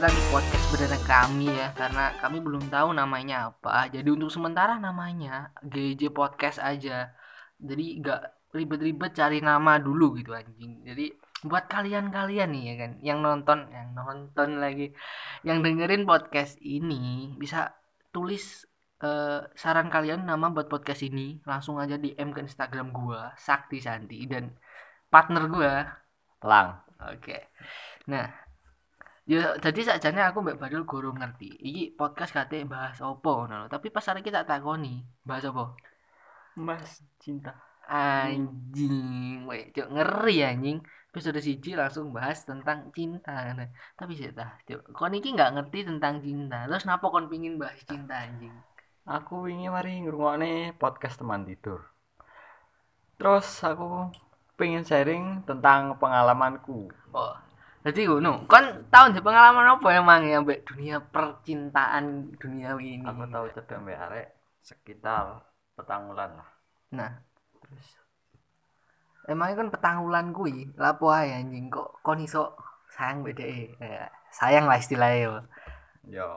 datang di podcast berdana kami ya karena kami belum tahu namanya apa. Jadi untuk sementara namanya GJ Podcast aja. Jadi nggak ribet-ribet cari nama dulu gitu anjing. Jadi buat kalian-kalian nih ya kan yang nonton, yang nonton lagi, yang dengerin podcast ini bisa tulis eh, saran kalian nama buat podcast ini langsung aja DM ke Instagram gua Sakti Santi dan partner gua Lang. Oke. Nah, ya jadi sakjane aku Mbak Badul gurung ngerti. Iki podcast kate bahas opo ngono. Tapi pas hari kita takoni, bahas opo? Mas cinta. Anjing, weh, cuk ngeri anjing. Episode siji langsung bahas tentang cinta. Nah, tapi sih tah, cuk. Kon iki nggak ngerti tentang cinta. Terus kenapa kon pingin bahas cinta anjing? Aku wingi mari ngrungokne podcast teman tidur. Terus aku pengen sharing tentang pengalamanku. Oh, jadi ngono. Kon tahun di pengalaman apa emang ya mbak dunia percintaan duniawi ini? Aku tahu cedek mbek arek sekitar petang bulan lah. Nah, terus emangnya kan petang wulan kuwi lapo ae anjing kok kon iso sayang BDE ya, sayang lah istilahnya yo Yo.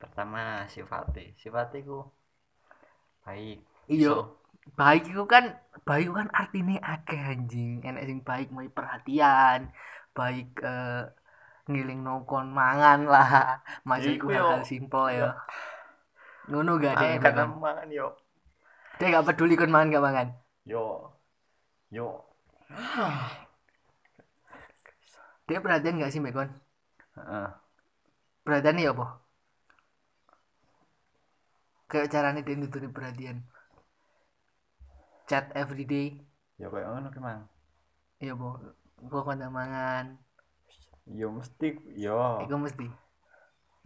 Pertama sifatnya, sifatnya ku baik. So, baik itu kan baik kan artinya akeh anjing enek sing baik mau perhatian baik eh, ngiling nokon mangan lah masih yo. hal simpel ya ngono gak deh angkat kan mangan yo. dia gak peduli kon mangan gak mangan Yo. Yo. dia perhatian gak sih mbak kon Heeh. perhatian ya apa kayak caranya dia nutupin perhatian chat everyday Yo kayak ngono ki mang. iya po gua kontak mangan Yo mesti yo. iku mesti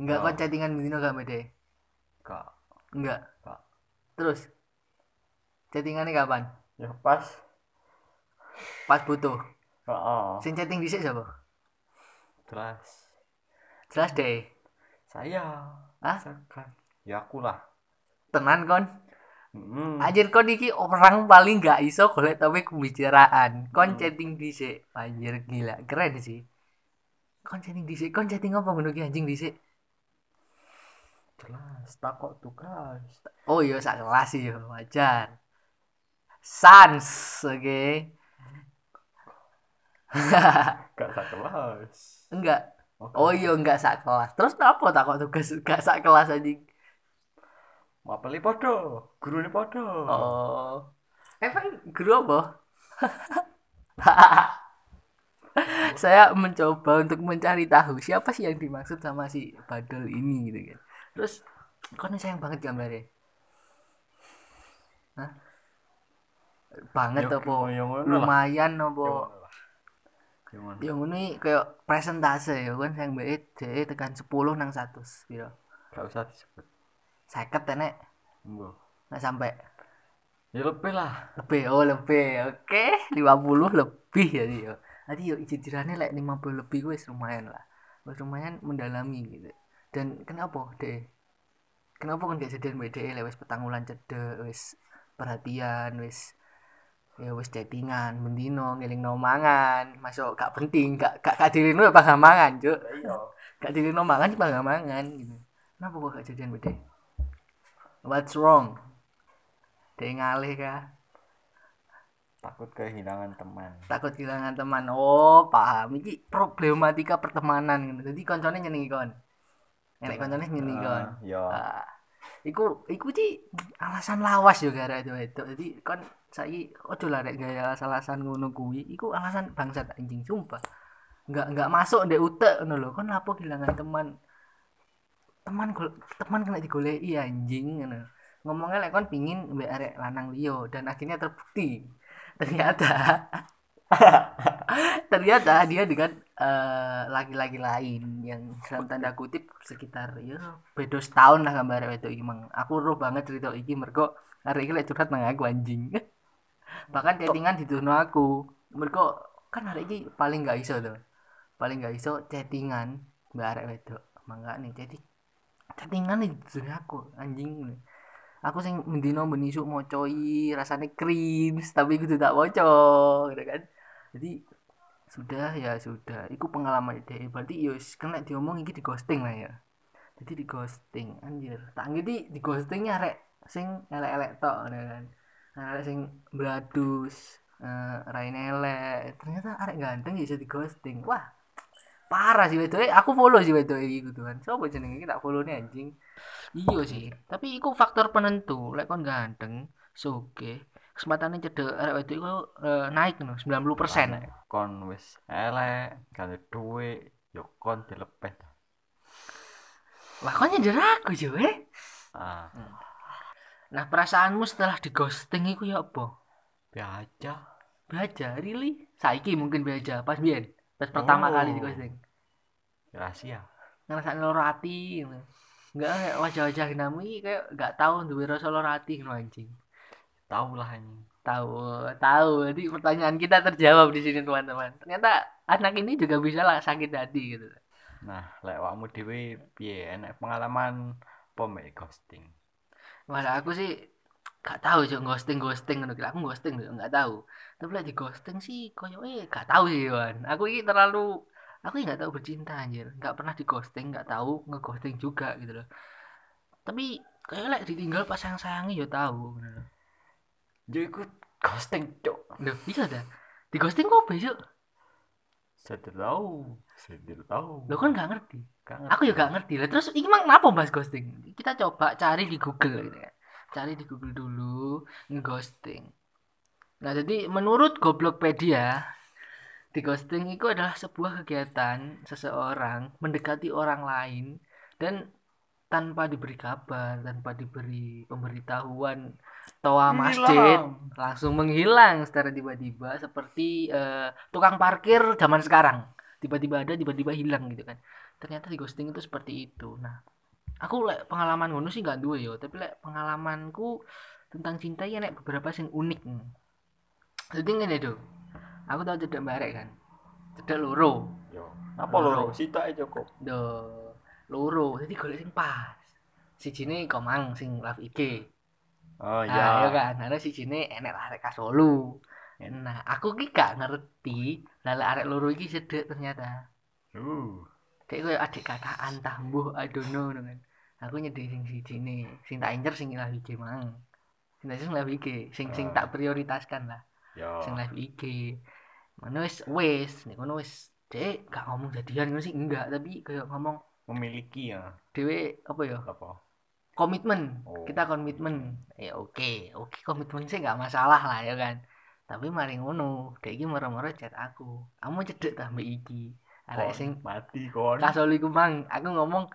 enggak Oh. kon chattingan bintino gak mede Kak. enggak Kak. terus chattingannya kapan Yo pas. pas butuh Heeh. sing chatting dhisik siapa Jelas. jelas deh Saya. Sekan. Ya aku lah. tenan kon Hmm. anjir kon iki orang paling gak iso golek topik pembicaraan kon Hmm. chatting dhisik anjir gila keren sih kon chatting dhisik kon chatting apa ngono ki anjing dhisik Jelas. Takut tugas. oh iya sak kelas sih yo wajar sans oke Gak tak kelas. enggak Oke. oh iya enggak sak kelas terus kenapa takut tugas gak sak kelas anjing Mapeli podo. Guru ini podo. oh emang guru apa saya mencoba untuk mencari tahu siapa sih yang dimaksud sama si Badul ini gitu kan terus kok sayang banget gambarnya Hah? banget Yo, apa lumayan apa. Yang ini kayak presentase ya kan sayang banget tekan 10 nang 100 piro Gak usah disebut. Seket tenek Mbok. nggak sampai? Ya lebih lah. lebih oh lebih. Oke 50 lebih jadi yo. Tadi yo ijirannya lek 50 lebih gue lumayan lah. Wis lumayan mendalami gitu. Dan kenapa deh kenapa kan gak jadian BDE wis petangulan cedek wis perhatian wis ya wis chattingan bendino ngiling no mangan. Masuk gak penting gak gak gak dilino apa gak mangan cuk. Iya. gak dilino mangan cuma gak mangan gitu. Kenapa kok gak jadian BDE what's wrong? Dia ngalih kah? Takut kehilangan teman. takut kehilangan teman. Oh paham. Ini problematika pertemanan. Jadi koncone nyenengi kon. Enek koncone nyenengi kon. Ah, Yo. ah. Iku iku sih alasan lawas juga gara itu itu jadi kon saiki ojo lah rek gaya alasan ngono kuwi. Iku alasan bangsat anjing sumpah. Nggak nggak masuk ndek utek ngono lho. Kon lapo kehilangan teman teman teman kena digoleki anjing ngono. Ngomongnya lek kon pingin mbek arek lanang liyo dan akhirnya terbukti. Ternyata ternyata dia dengan eh, laki-laki lain yang dalam tanda kutip sekitar ya beda setahun lah gambar itu iki mang. Aku roh banget cerita iki mergo hari ini lek curhat nang aku anjing. Bahkan chattingan didono aku. Mergo kan hari ini paling gak iso tuh paling gak iso chattingan mbak arek wedok. Mangga nih jadi chattingan nih didono aku anjing. Aku sing mendino benisuk mocoi rasane cringe tapi kudu tak moco gitu kan. Jadi sudah ya sudah. Iku pengalaman ide berarti yo wis kena diomong iki di ghosting lah ya. Jadi di ghosting anjir. Tak ngerti di ghostingnya rek sing elek-elek tok ngono kan. Arek sing bladus uh, rain elek. Ternyata arek ganteng ya bisa di ghosting. Wah parah sih wedoke aku follow sih iki gitu kan. Coba jenenge tak follow nih anjing. Iya sih. Tapi iku faktor penentu. Lek kon ganteng soge kesempatannya cedek. Arek wedok iku uh, naik no 90% Nek kon wis elek gak duit yo kon dilepeh. Wah, kok nyindir aku jo, eh? ah. Nah, perasaanmu setelah di ghosting iku ya apa? biasa Baja, really? Saiki mungkin baja, pas biyen. Pas pertama Oh. kali di ghosting. rahasia Ngerasa loro ati gitu. Enggak kayak wajah-wajah iki kayak enggak tahu duwe rasa loro ati ngono anjing. tahu lah anjing Tahu, tahu. Jadi pertanyaan kita terjawab di sini teman-teman. Ternyata anak ini juga bisa lah sakit hati gitu. nah lek awakmu dhewe piye enek pengalaman apa mek ghosting Malah aku sih gak tahu sih ghosting ghosting ngono aku ghosting lho gak tahu. Tapi lek di ghosting sih koyo eh gak tahu sih Wan. Aku ini terlalu aku ini gak tahu bercinta anjir. Gak pernah di ghosting, gak tahu ngeghosting juga gitu loh. Tapi kayak lek ditinggal pas sayang sayangi ya tahu gitu yo ikut ghosting cuk Loh, iya dah. Di ghosting kok besok? saya tidak tahu saya tidak tahu Lo kan gak ngerti. Aku ya gak ngerti lah. Terus ini mah kenapa bahas ghosting? Kita coba cari di Google gitu ya. Cari di Google dulu ngeghosting. Nah, jadi menurut Goblokpedia, di ghosting itu adalah sebuah kegiatan seseorang mendekati orang lain dan tanpa diberi kabar, tanpa diberi pemberitahuan toa masjid langsung menghilang secara tiba-tiba seperti eh, tukang parkir zaman sekarang. Tiba-tiba ada tiba-tiba hilang gitu kan. Ternyata di ghosting itu seperti itu. Nah aku lek pengalaman ngono sih gak duwe yo tapi lek pengalamanku tentang cinta ya nek beberapa sing unik. Jadi ngene do aku tau cedek barek kan? Cedek loro. Yo. Apa loro? Ae cukup do loro. Jadi golek sing pas. Sijine komang sing love IG oh Nah, iya. ya kan, ada si sini enek arek kasolu. Ya. Nah, aku ki gak ngerti, lale arek loro iki sedek ternyata. uh. Kayak koyo adik kakak mbuh don't know ngono kan. Aku nyedek sing siji nih, sing tak incer sing live IG mang. Sing sing live IG, sing sing Ah. tak prioritaskan lah, yo. Sing live IG. Mana wis wis, nek ngono wis Dek, gak ngomong jadian ngono sih enggak, tapi kayak ngomong memiliki ya. Dhewe apa ya? apa? Komitmen. Oh. kita komitmen. Ya oke oke komitmen sih nggak masalah lah ya kan. Tapi mari ngono kayak gini marah-marah chat aku. Kamu cedek tak mbak iki. Arek sing mati kon. Kasoli ku mang. Aku ngomong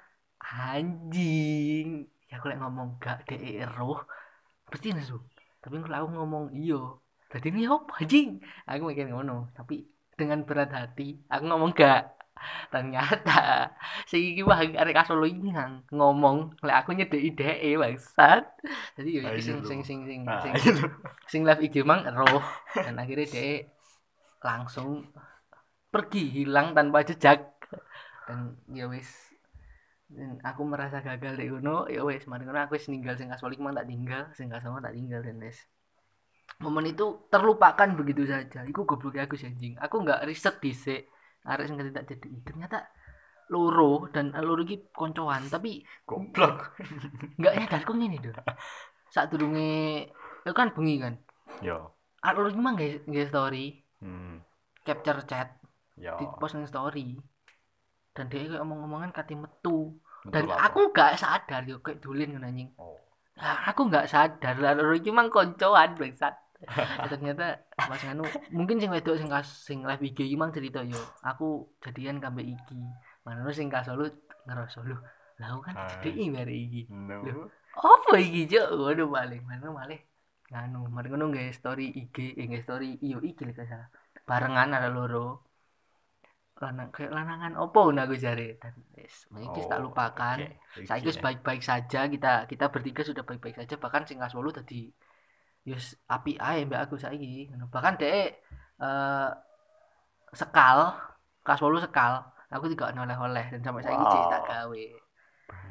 anjing. Ya aku ngomong gak dek roh pasti nesu tapi kalau aku ngomong iyo tadi ini apa anjing? Aku mikir ngono tapi dengan berat hati aku ngomong gak. Ternyata si iki wah arek kasolo iki ngang- ngomong lek aku nyedeki dheke bangsat. Jadi yo iki sing Ayo, sing lho. sing sing nah sing sing live IG mang roh. Dan akhirnya dhek langsung pergi hilang tanpa jejak. Dan ya wis aku merasa gagal deh ngono ya wis mari aku ninggal sing kasualik mang tak tinggal sing kasongo tak tinggal dan wis momen itu terlupakan begitu saja. Iku goblok aku sih anjing. Aku nggak riset dhisik arek sing tak jadi ternyata loro dan loro iki koncoan tapi goblok. Nggak nyadar kok ngene lho saat durunge itu kan bengi kan? Yo. Arek loro iki mah nggak story. Hmm. Capture chat. Yo. Di post story dan dia kayak omong-omongan kati metu. Dan aku nggak sadar yo kayak dulin ngono anjing. Oh. Nah, aku nggak sadar iki mang koncoan bangsat. Ternyata pas nganu mungkin sing wedok sing kas sing live IG iki mang cerita yo aku jadian kambe iki. Mana sing kasolu ngerasa lu lah kan Ah. jadi bare iki. No Loh. apa? Iki cok waduh balik mana malih. Nganu mari ngono nggak story IG eh story iyo iki lek gak salah. Barengan ada loro lanang kayak lanangan opo nah aku jare. Dan wis iki tak Oh, lupakan. oke. saya ya. baik-baik saja kita kita bertiga sudah baik-baik saja. Bahkan sing kaswolu tadi yus api ae mbak aku saiki. Bahkan dek eh sekal kaswolu sekal aku tidak oleh-oleh. Dan sampai saiki cek tak Wow. gawe.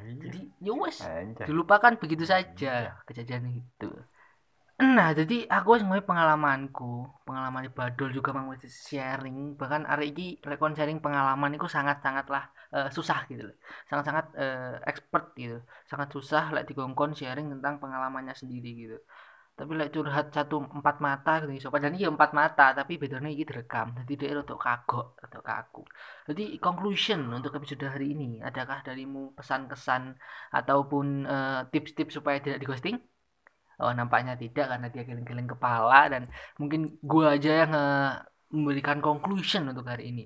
Jadi wes Anjay. dilupakan begitu saja kejadian itu Nah, jadi aku wis pengalamanku, pengalaman di Badul juga wis sharing, bahkan hari ini lek kon sharing pengalaman itu sangat-sangatlah eh, susah gitu loh. Sangat-sangat eh, expert gitu. Sangat susah lek dikongkon sharing tentang pengalamannya sendiri gitu. Tapi lek curhat satu empat mata gitu iso padahal ya empat mata, tapi bedanya iki direkam. Jadi dia rada kagok, rada kaku. Jadi conclusion untuk episode hari ini, adakah darimu pesan-kesan ataupun eh, tips-tips supaya tidak di ghosting? Oh, nampaknya tidak karena dia geleng-geleng kepala dan mungkin gua aja yang uh, memberikan conclusion untuk hari ini.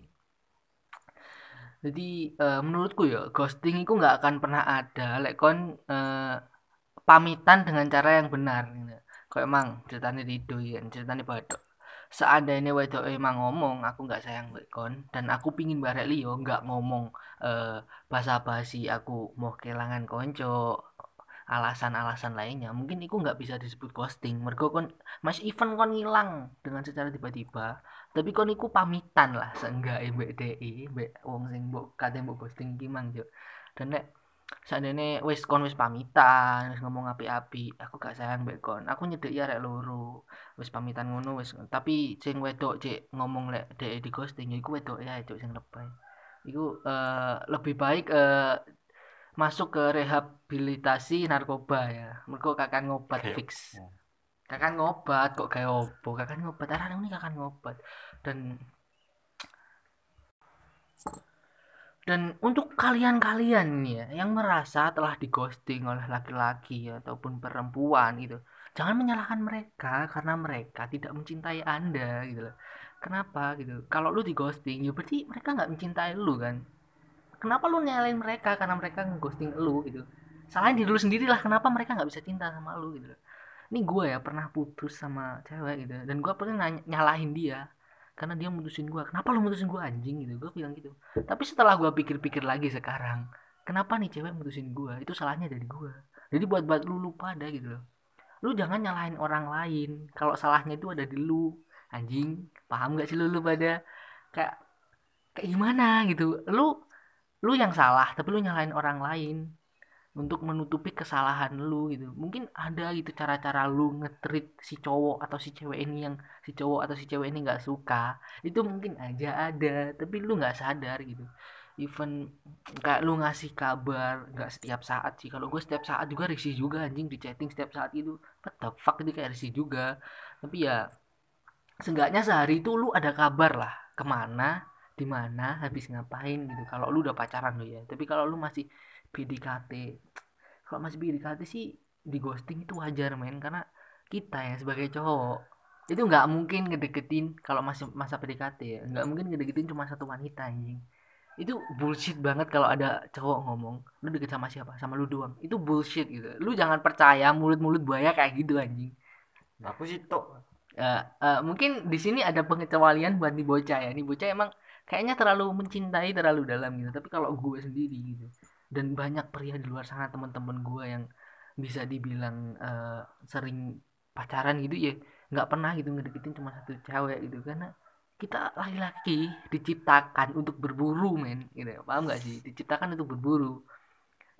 Jadi uh, menurutku ya ghosting itu nggak akan pernah ada lek kon uh, pamitan dengan cara yang benar gitu. Emang ceritanya di ya, ceritanya badok. Seandainya wedok emang ngomong aku nggak sayang kon dan aku pingin barek liyo nggak ngomong uh, basa-basi aku mau kehilangan konco alasan-alasan lainnya mungkin itu nggak bisa disebut ghosting. Mergo kon mas event kon ngilang dengan secara tiba-tiba. Tapi kon iku pamitan lah seenggak mbak mbak wong sing mbok kate mbok ghosting iki mang yo dan nek sakjane wis kon wis pamitan wis ngomong api-api aku gak sayang mbak kon. Aku nyedek ya rek loro wis pamitan ngono wis tapi sing wedok cek ngomong lek DE di ghosting ya iku wedok ya cek sing lebay iku uh, lebih baik uh, masuk ke rehabilitasi narkoba ya. Mereka kakak ngobat okay. fix. kakak ngobat kok kayak opo? Kakak ngobat arah ini kakak ngobat. Dan dan untuk kalian-kalian nih ya yang merasa telah digosting oleh laki-laki ataupun perempuan gitu jangan menyalahkan mereka karena mereka tidak mencintai anda gitu loh. Kenapa gitu? Kalau lu digosting ya berarti mereka nggak mencintai lu kan kenapa lu nyalain mereka? Karena mereka ngeghosting lu gitu. Salahin diri lu sendiri lah kenapa mereka nggak bisa cinta sama lu gitu. Ini gue ya pernah putus sama cewek gitu. Dan gue pernah nyalahin dia karena dia mutusin gue kenapa lu mutusin gue anjing gitu? Gue bilang gitu. Tapi setelah gue pikir-pikir lagi sekarang kenapa nih cewek mutusin gue itu salahnya dari gue jadi buat buat lu lupa ada gitu loh. Lu jangan nyalahin orang lain. Kalau salahnya itu ada di lu. Anjing paham gak sih lu lu pada? Kayak kayak gimana gitu. Lu lu yang salah tapi lu nyalain orang lain untuk menutupi kesalahan lu gitu. Mungkin ada gitu cara-cara lu ngetrit si cowok atau si cewek ini yang si cowok atau si cewek ini nggak suka itu mungkin aja ada tapi lu nggak sadar gitu. Even kayak lu ngasih kabar nggak setiap saat sih. Kalau gue setiap saat juga risih juga anjing di chatting setiap saat itu what the fuck ini kayak risih juga. Tapi ya seenggaknya sehari itu lu ada kabar lah ke mana di mana habis ngapain gitu. Kalau lu udah pacaran lo ya tapi kalau lu masih PDKT kalau masih PDKT sih di ghosting itu wajar men. Karena kita ya sebagai cowok itu nggak mungkin ngedeketin kalau masih masa PDKT ya. Nggak mungkin ngedeketin cuma satu wanita anjing. Itu bullshit banget kalau ada cowok ngomong lu deket sama siapa? Sama lu doang. Itu bullshit gitu. Lu jangan percaya mulut-mulut buaya kayak gitu anjing. Aku sih tuh uh, uh, mungkin di sini ada pengecualian buat di bocah ya. Nih bocah emang kayaknya terlalu mencintai terlalu dalam gitu. Tapi kalau gue sendiri gitu dan banyak pria di luar sana teman-teman gue yang bisa dibilang uh, sering pacaran gitu ya nggak pernah gitu ngedeketin cuma satu cewek gitu. Karena kita laki-laki diciptakan untuk berburu men gitu. Paham nggak sih? Diciptakan untuk berburu.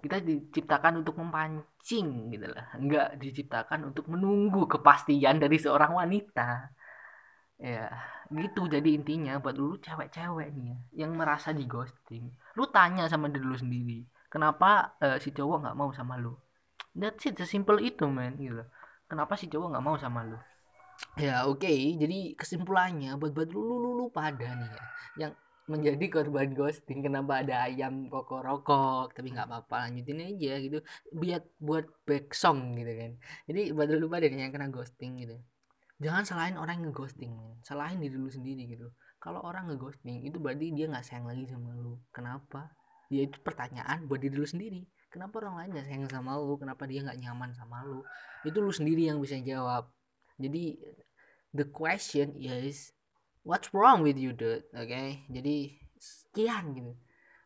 Kita diciptakan untuk memancing gitu lah. Nggak diciptakan untuk menunggu kepastian dari seorang wanita ya gitu jadi intinya buat lu cewek-cewek nih ya yang merasa di ghosting. Lu tanya sama diri lu sendiri kenapa uh, si cowok nggak mau sama lu? That's it sesimpel itu men gitu. Kenapa si cowok nggak mau sama lu? Ya oke okay. jadi kesimpulannya buat buat lu, lu lu lu pada nih ya yang menjadi korban ghosting kenapa ada ayam kokorokok tapi nggak apa-apa lanjutin aja gitu biar buat back song gitu kan. Jadi buat lu pada nih yang kena ghosting gitu jangan salahin orang yang ngeghosting salahin diri lu sendiri gitu. Kalau orang ngeghosting itu berarti dia nggak sayang lagi sama lu. Kenapa? Ya itu pertanyaan buat diri lu sendiri. Kenapa orang lain nggak sayang sama lu? Kenapa dia nggak nyaman sama lu? Itu lu sendiri yang bisa jawab. Jadi the question is what's wrong with you dude? Oke okay? jadi sekian gitu.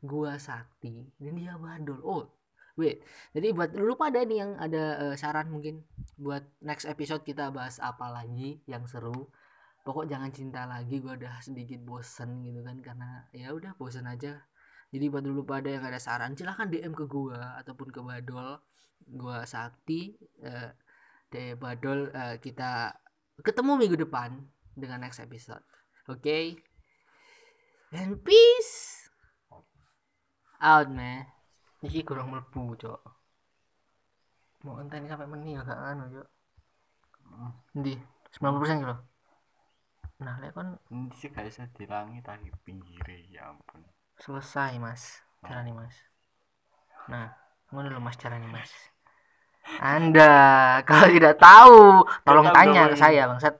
Gua sakti dan dia badol oh Jadi buat lu pada nih yang ada uh, saran mungkin buat next episode kita bahas apa lagi yang seru. Pokok jangan cinta lagi, gua udah sedikit bosen gitu kan karena ya udah bosen aja. Jadi buat dulu pada yang ada saran silahkan DM ke gua ataupun ke Badol. Gua Sakti uh, De Badol eh, kita ketemu minggu depan dengan next episode. Oke. And peace out, man. Iki kurang mlebu, Cok. Mau enteni sampai menit ya gak anu, Cok. Ndi? 90% gitu. Nah, lek kon ini sih gak bisa dilangi tapi pinggire ya ampun selesai, Mas. Caranya, Mas. Nah, ngono lho Mas caranya, Mas. Anda kalau tidak tahu, tolong tanya ke saya, Bangsat.